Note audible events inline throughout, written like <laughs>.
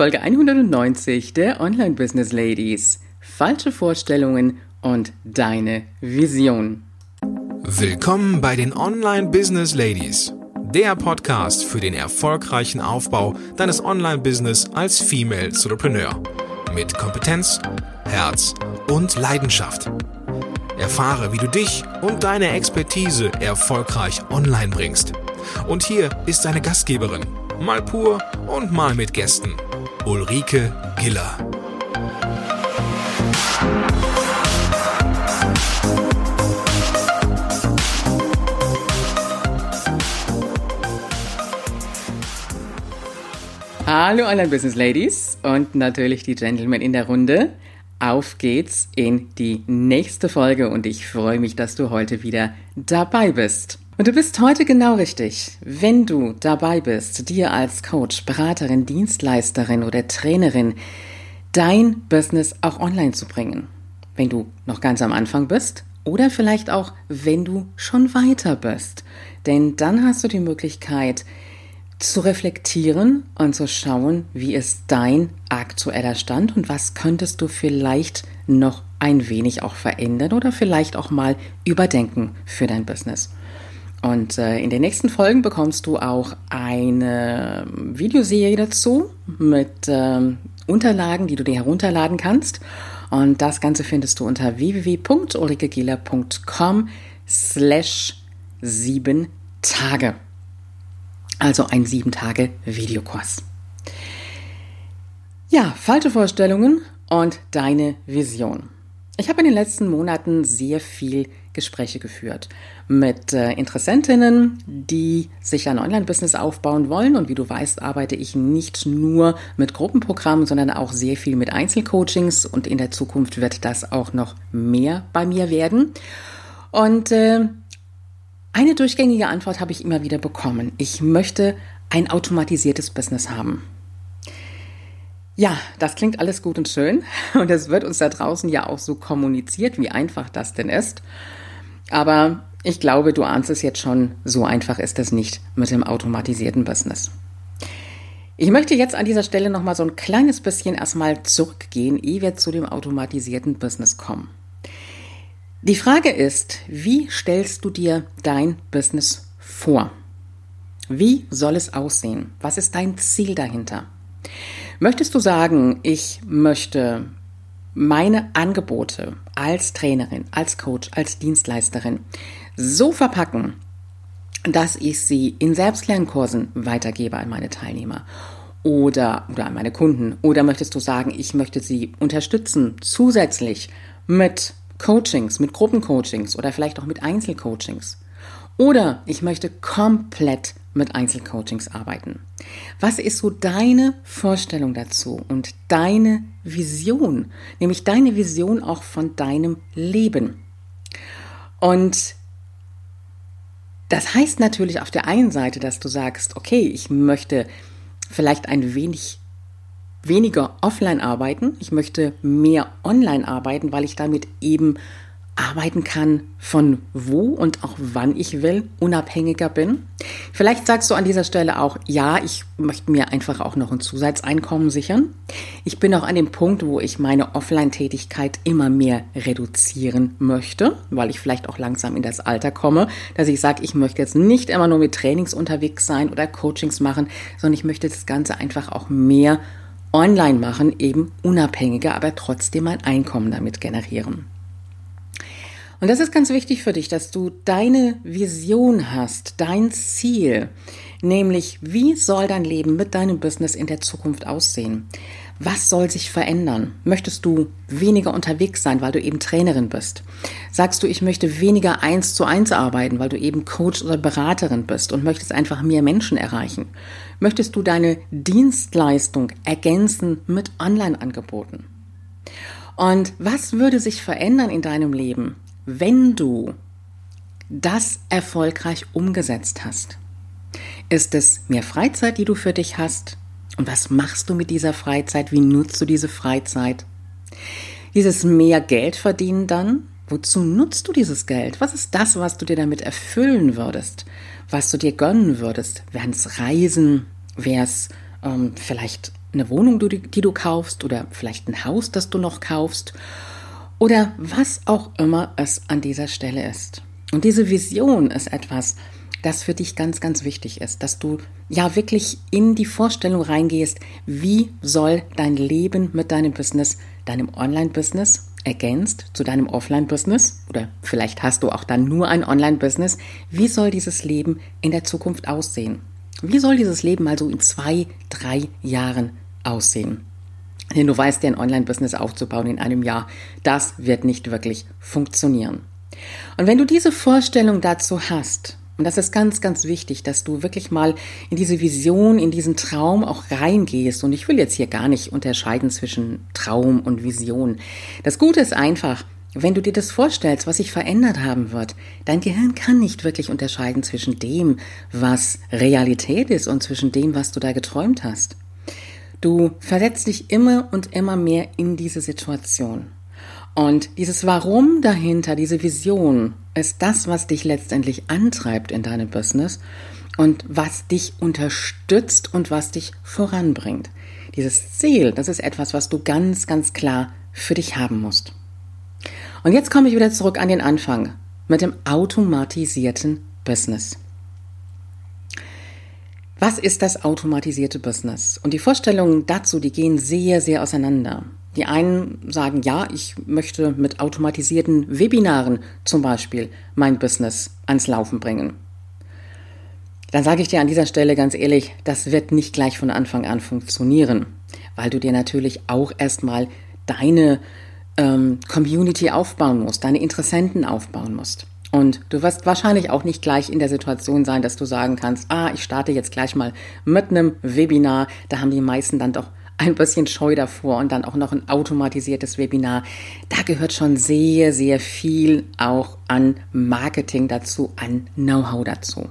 Folge 190 der Online Business Ladies. Falsche Vorstellungen und deine Vision. Willkommen bei den Online Business Ladies, der Podcast für den erfolgreichen Aufbau deines Online Business als Female Entrepreneur mit Kompetenz, Herz und Leidenschaft. Erfahre, wie du dich und deine Expertise erfolgreich online bringst. Und hier ist deine Gastgeberin, mal pur und mal mit Gästen, Ulrike Giller. Hallo Online Business Ladies und natürlich die Gentlemen in der Runde. Auf geht's in die nächste Folge und ich freue mich, dass du heute wieder dabei bist. Und du bist heute genau richtig, wenn du dabei bist, dir als Coach, Beraterin, Dienstleisterin oder Trainerin dein Business auch online zu bringen. Wenn du noch ganz am Anfang bist oder vielleicht auch, wenn du schon weiter bist. Denn dann hast du die Möglichkeit, zu reflektieren und zu schauen, wie ist dein aktueller Stand und was könntest du vielleicht noch ein wenig auch verändern oder vielleicht auch mal überdenken für dein Business. Und äh, in den nächsten Folgen bekommst du auch eine Videoserie dazu mit äh, Unterlagen, die du dir herunterladen kannst. Und das Ganze findest du unter www.ulrikegieler.com slash sieben Tage. Also ein sieben Tage Videokurs. Ja, falsche Vorstellungen und deine Vision. Ich habe in den letzten Monaten sehr viel Gespräche geführt mit äh, Interessentinnen, die sich ein Online-Business aufbauen wollen. Und wie du weißt, arbeite ich nicht nur mit Gruppenprogrammen, sondern auch sehr viel mit Einzelcoachings. Und in der Zukunft wird das auch noch mehr bei mir werden. Und äh, eine durchgängige Antwort habe ich immer wieder bekommen. Ich möchte ein automatisiertes Business haben. Ja, das klingt alles gut und schön <laughs> und es wird uns da draußen ja auch so kommuniziert, wie einfach das denn ist. Aber ich glaube, du ahnst es jetzt schon, so einfach ist es nicht mit dem automatisierten Business. Ich möchte jetzt an dieser Stelle noch mal so ein kleines bisschen erstmal zurückgehen, ehe wir zu dem automatisierten Business kommen. Die Frage ist, wie stellst du dir dein Business vor? Wie soll es aussehen? Was ist dein Ziel dahinter? Möchtest du sagen, ich möchte meine Angebote als Trainerin, als Coach, als Dienstleisterin so verpacken, dass ich sie in Selbstlernkursen weitergebe an meine Teilnehmer oder, oder an meine Kunden? Oder möchtest du sagen, ich möchte sie unterstützen zusätzlich mit Coachings, mit Gruppencoachings oder vielleicht auch mit Einzelcoachings? Oder ich möchte komplett mit Einzelcoachings arbeiten. Was ist so deine Vorstellung dazu und deine Vision, nämlich deine Vision auch von deinem Leben? Und das heißt natürlich auf der einen Seite, dass du sagst, okay, ich möchte vielleicht ein wenig weniger offline arbeiten, ich möchte mehr online arbeiten, weil ich damit eben arbeiten kann, von wo und auch wann ich will, unabhängiger bin. Vielleicht sagst du an dieser Stelle auch, ja, ich möchte mir einfach auch noch ein Zusatzeinkommen sichern. Ich bin auch an dem Punkt, wo ich meine Offline-Tätigkeit immer mehr reduzieren möchte, weil ich vielleicht auch langsam in das Alter komme, dass ich sage, ich möchte jetzt nicht immer nur mit Trainings unterwegs sein oder Coachings machen, sondern ich möchte das Ganze einfach auch mehr online machen, eben unabhängiger, aber trotzdem ein Einkommen damit generieren. Und das ist ganz wichtig für dich, dass du deine Vision hast, dein Ziel, nämlich wie soll dein Leben mit deinem Business in der Zukunft aussehen? Was soll sich verändern? Möchtest du weniger unterwegs sein, weil du eben Trainerin bist? Sagst du, ich möchte weniger eins zu eins arbeiten, weil du eben Coach oder Beraterin bist und möchtest einfach mehr Menschen erreichen? Möchtest du deine Dienstleistung ergänzen mit Online-Angeboten? Und was würde sich verändern in deinem Leben, wenn du das erfolgreich umgesetzt hast? Ist es mehr Freizeit, die du für dich hast? Und was machst du mit dieser Freizeit? Wie nutzt du diese Freizeit? Dieses mehr Geld verdienen dann? Wozu nutzt du dieses Geld? Was ist das, was du dir damit erfüllen würdest? Was du dir gönnen würdest? Wären es Reisen? Wäre es ähm, vielleicht eine Wohnung, die du kaufst oder vielleicht ein Haus, das du noch kaufst oder was auch immer es an dieser Stelle ist. Und diese Vision ist etwas, das für dich ganz, ganz wichtig ist, dass du ja wirklich in die Vorstellung reingehst, wie soll dein Leben mit deinem Business, deinem Online-Business ergänzt zu deinem Offline-Business oder vielleicht hast du auch dann nur ein Online-Business, wie soll dieses Leben in der Zukunft aussehen? Wie soll dieses Leben also in zwei, drei Jahren aussehen? Denn du weißt, dir ein Online-Business aufzubauen in einem Jahr, das wird nicht wirklich funktionieren. Und wenn du diese Vorstellung dazu hast, und das ist ganz, ganz wichtig, dass du wirklich mal in diese Vision, in diesen Traum auch reingehst. Und ich will jetzt hier gar nicht unterscheiden zwischen Traum und Vision. Das Gute ist einfach, wenn du dir das vorstellst, was sich verändert haben wird, dein Gehirn kann nicht wirklich unterscheiden zwischen dem, was Realität ist und zwischen dem, was du da geträumt hast. Du versetzt dich immer und immer mehr in diese Situation. Und dieses Warum dahinter, diese Vision, ist das, was dich letztendlich antreibt in deinem Business und was dich unterstützt und was dich voranbringt. Dieses Ziel, das ist etwas, was du ganz, ganz klar für dich haben musst. Und jetzt komme ich wieder zurück an den Anfang mit dem automatisierten Business. Was ist das automatisierte Business? Und die Vorstellungen dazu, die gehen sehr, sehr auseinander. Die einen sagen, ja, ich möchte mit automatisierten Webinaren zum Beispiel mein Business ans Laufen bringen. Dann sage ich dir an dieser Stelle ganz ehrlich, das wird nicht gleich von Anfang an funktionieren, weil du dir natürlich auch erstmal deine ähm, Community aufbauen musst, deine Interessenten aufbauen musst. Und du wirst wahrscheinlich auch nicht gleich in der Situation sein, dass du sagen kannst, ah, ich starte jetzt gleich mal mit einem Webinar. Da haben die meisten dann doch ein bisschen Scheu davor und dann auch noch ein automatisiertes Webinar. Da gehört schon sehr, sehr viel auch an Marketing dazu, an Know-how dazu.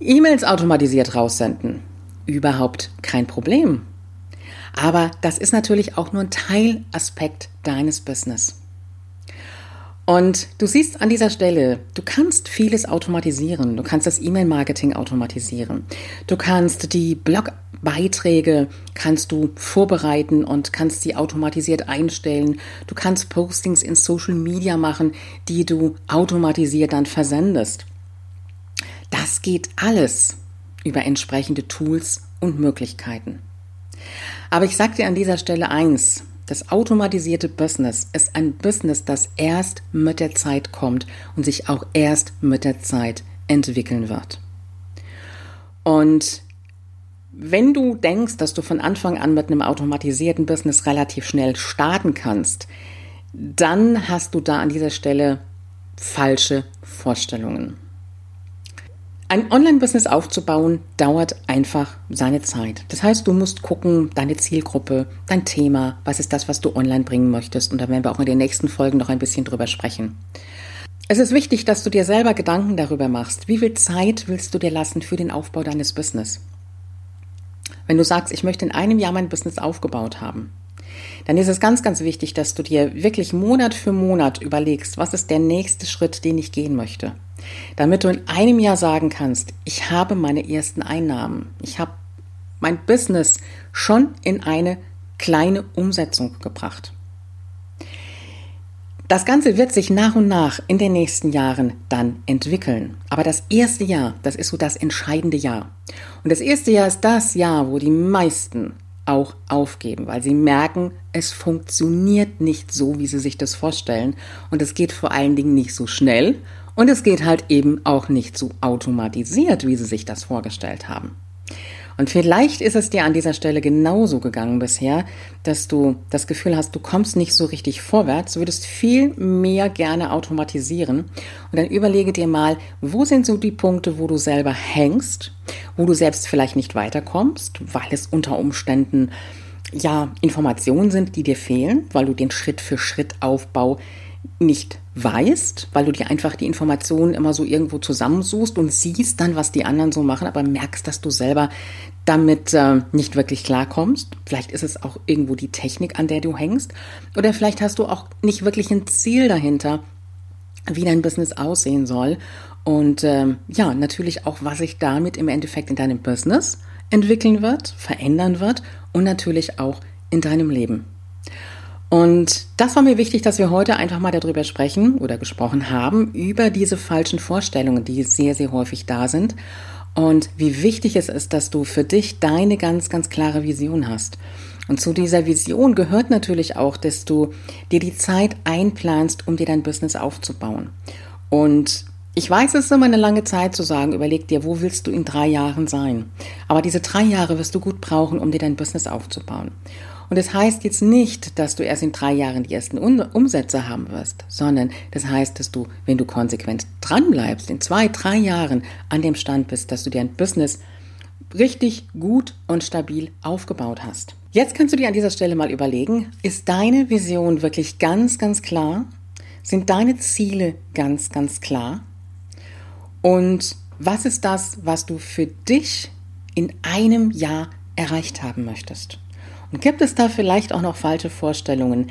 E-Mails automatisiert raussenden. Überhaupt kein Problem. Aber das ist natürlich auch nur ein Teilaspekt deines Business. Und du siehst an dieser Stelle, du kannst vieles automatisieren. Du kannst das E-Mail-Marketing automatisieren. Du kannst die Blogbeiträge kannst du vorbereiten und kannst sie automatisiert einstellen. Du kannst Postings in Social Media machen, die du automatisiert dann versendest. Das geht alles über entsprechende Tools und Möglichkeiten. Aber ich sage dir an dieser Stelle eins, das automatisierte Business ist ein Business, das erst mit der Zeit kommt und sich auch erst mit der Zeit entwickeln wird. Und wenn du denkst, dass du von Anfang an mit einem automatisierten Business relativ schnell starten kannst, dann hast du da an dieser Stelle falsche Vorstellungen. Ein Online-Business aufzubauen dauert einfach seine Zeit. Das heißt, du musst gucken, deine Zielgruppe, dein Thema, was ist das, was du online bringen möchtest. Und da werden wir auch in den nächsten Folgen noch ein bisschen drüber sprechen. Es ist wichtig, dass du dir selber Gedanken darüber machst. Wie viel Zeit willst du dir lassen für den Aufbau deines Business? Wenn du sagst, ich möchte in einem Jahr mein Business aufgebaut haben, dann ist es ganz, ganz wichtig, dass du dir wirklich Monat für Monat überlegst, was ist der nächste Schritt, den ich gehen möchte damit du in einem Jahr sagen kannst, ich habe meine ersten Einnahmen, ich habe mein Business schon in eine kleine Umsetzung gebracht. Das Ganze wird sich nach und nach in den nächsten Jahren dann entwickeln. Aber das erste Jahr, das ist so das entscheidende Jahr. Und das erste Jahr ist das Jahr, wo die meisten auch aufgeben, weil sie merken, es funktioniert nicht so, wie sie sich das vorstellen. Und es geht vor allen Dingen nicht so schnell und es geht halt eben auch nicht so automatisiert, wie sie sich das vorgestellt haben. Und vielleicht ist es dir an dieser Stelle genauso gegangen bisher, dass du das Gefühl hast, du kommst nicht so richtig vorwärts, würdest viel mehr gerne automatisieren. Und dann überlege dir mal, wo sind so die Punkte, wo du selber hängst, wo du selbst vielleicht nicht weiterkommst, weil es unter Umständen ja Informationen sind, die dir fehlen, weil du den Schritt für Schritt Aufbau nicht weißt, weil du dir einfach die Informationen immer so irgendwo zusammensuchst und siehst dann, was die anderen so machen, aber merkst, dass du selber damit äh, nicht wirklich klarkommst. Vielleicht ist es auch irgendwo die Technik, an der du hängst. Oder vielleicht hast du auch nicht wirklich ein Ziel dahinter, wie dein Business aussehen soll. Und ähm, ja, natürlich auch, was sich damit im Endeffekt in deinem Business entwickeln wird, verändern wird und natürlich auch in deinem Leben. Und das war mir wichtig, dass wir heute einfach mal darüber sprechen oder gesprochen haben, über diese falschen Vorstellungen, die sehr, sehr häufig da sind. Und wie wichtig es ist, dass du für dich deine ganz, ganz klare Vision hast. Und zu dieser Vision gehört natürlich auch, dass du dir die Zeit einplanst, um dir dein Business aufzubauen. Und ich weiß, es ist immer eine lange Zeit zu sagen, überleg dir, wo willst du in drei Jahren sein? Aber diese drei Jahre wirst du gut brauchen, um dir dein Business aufzubauen. Und das heißt jetzt nicht, dass du erst in drei Jahren die ersten Umsätze haben wirst, sondern das heißt, dass du, wenn du konsequent dranbleibst, in zwei, drei Jahren an dem Stand bist, dass du dir ein Business richtig gut und stabil aufgebaut hast. Jetzt kannst du dir an dieser Stelle mal überlegen, ist deine Vision wirklich ganz, ganz klar? Sind deine Ziele ganz, ganz klar? Und was ist das, was du für dich in einem Jahr erreicht haben möchtest? Gibt es da vielleicht auch noch falsche Vorstellungen,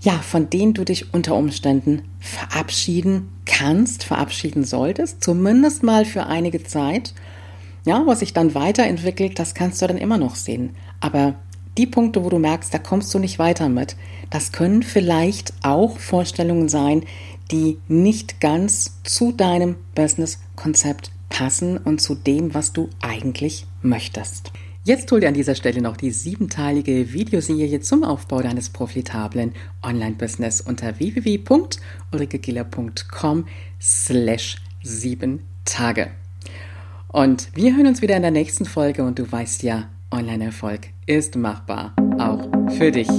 ja, von denen du dich unter Umständen verabschieden kannst, verabschieden solltest, zumindest mal für einige Zeit? Ja, was sich dann weiterentwickelt, das kannst du dann immer noch sehen. Aber die Punkte, wo du merkst, da kommst du nicht weiter mit, das können vielleicht auch Vorstellungen sein, die nicht ganz zu deinem Business-Konzept passen und zu dem, was du eigentlich möchtest. Jetzt hol dir an dieser Stelle noch die siebenteilige Videoserie zum Aufbau deines profitablen Online-Business unter www.ulrikegiller.com slash sieben Tage. Und wir hören uns wieder in der nächsten Folge und du weißt ja, Online-Erfolg ist machbar, auch für dich.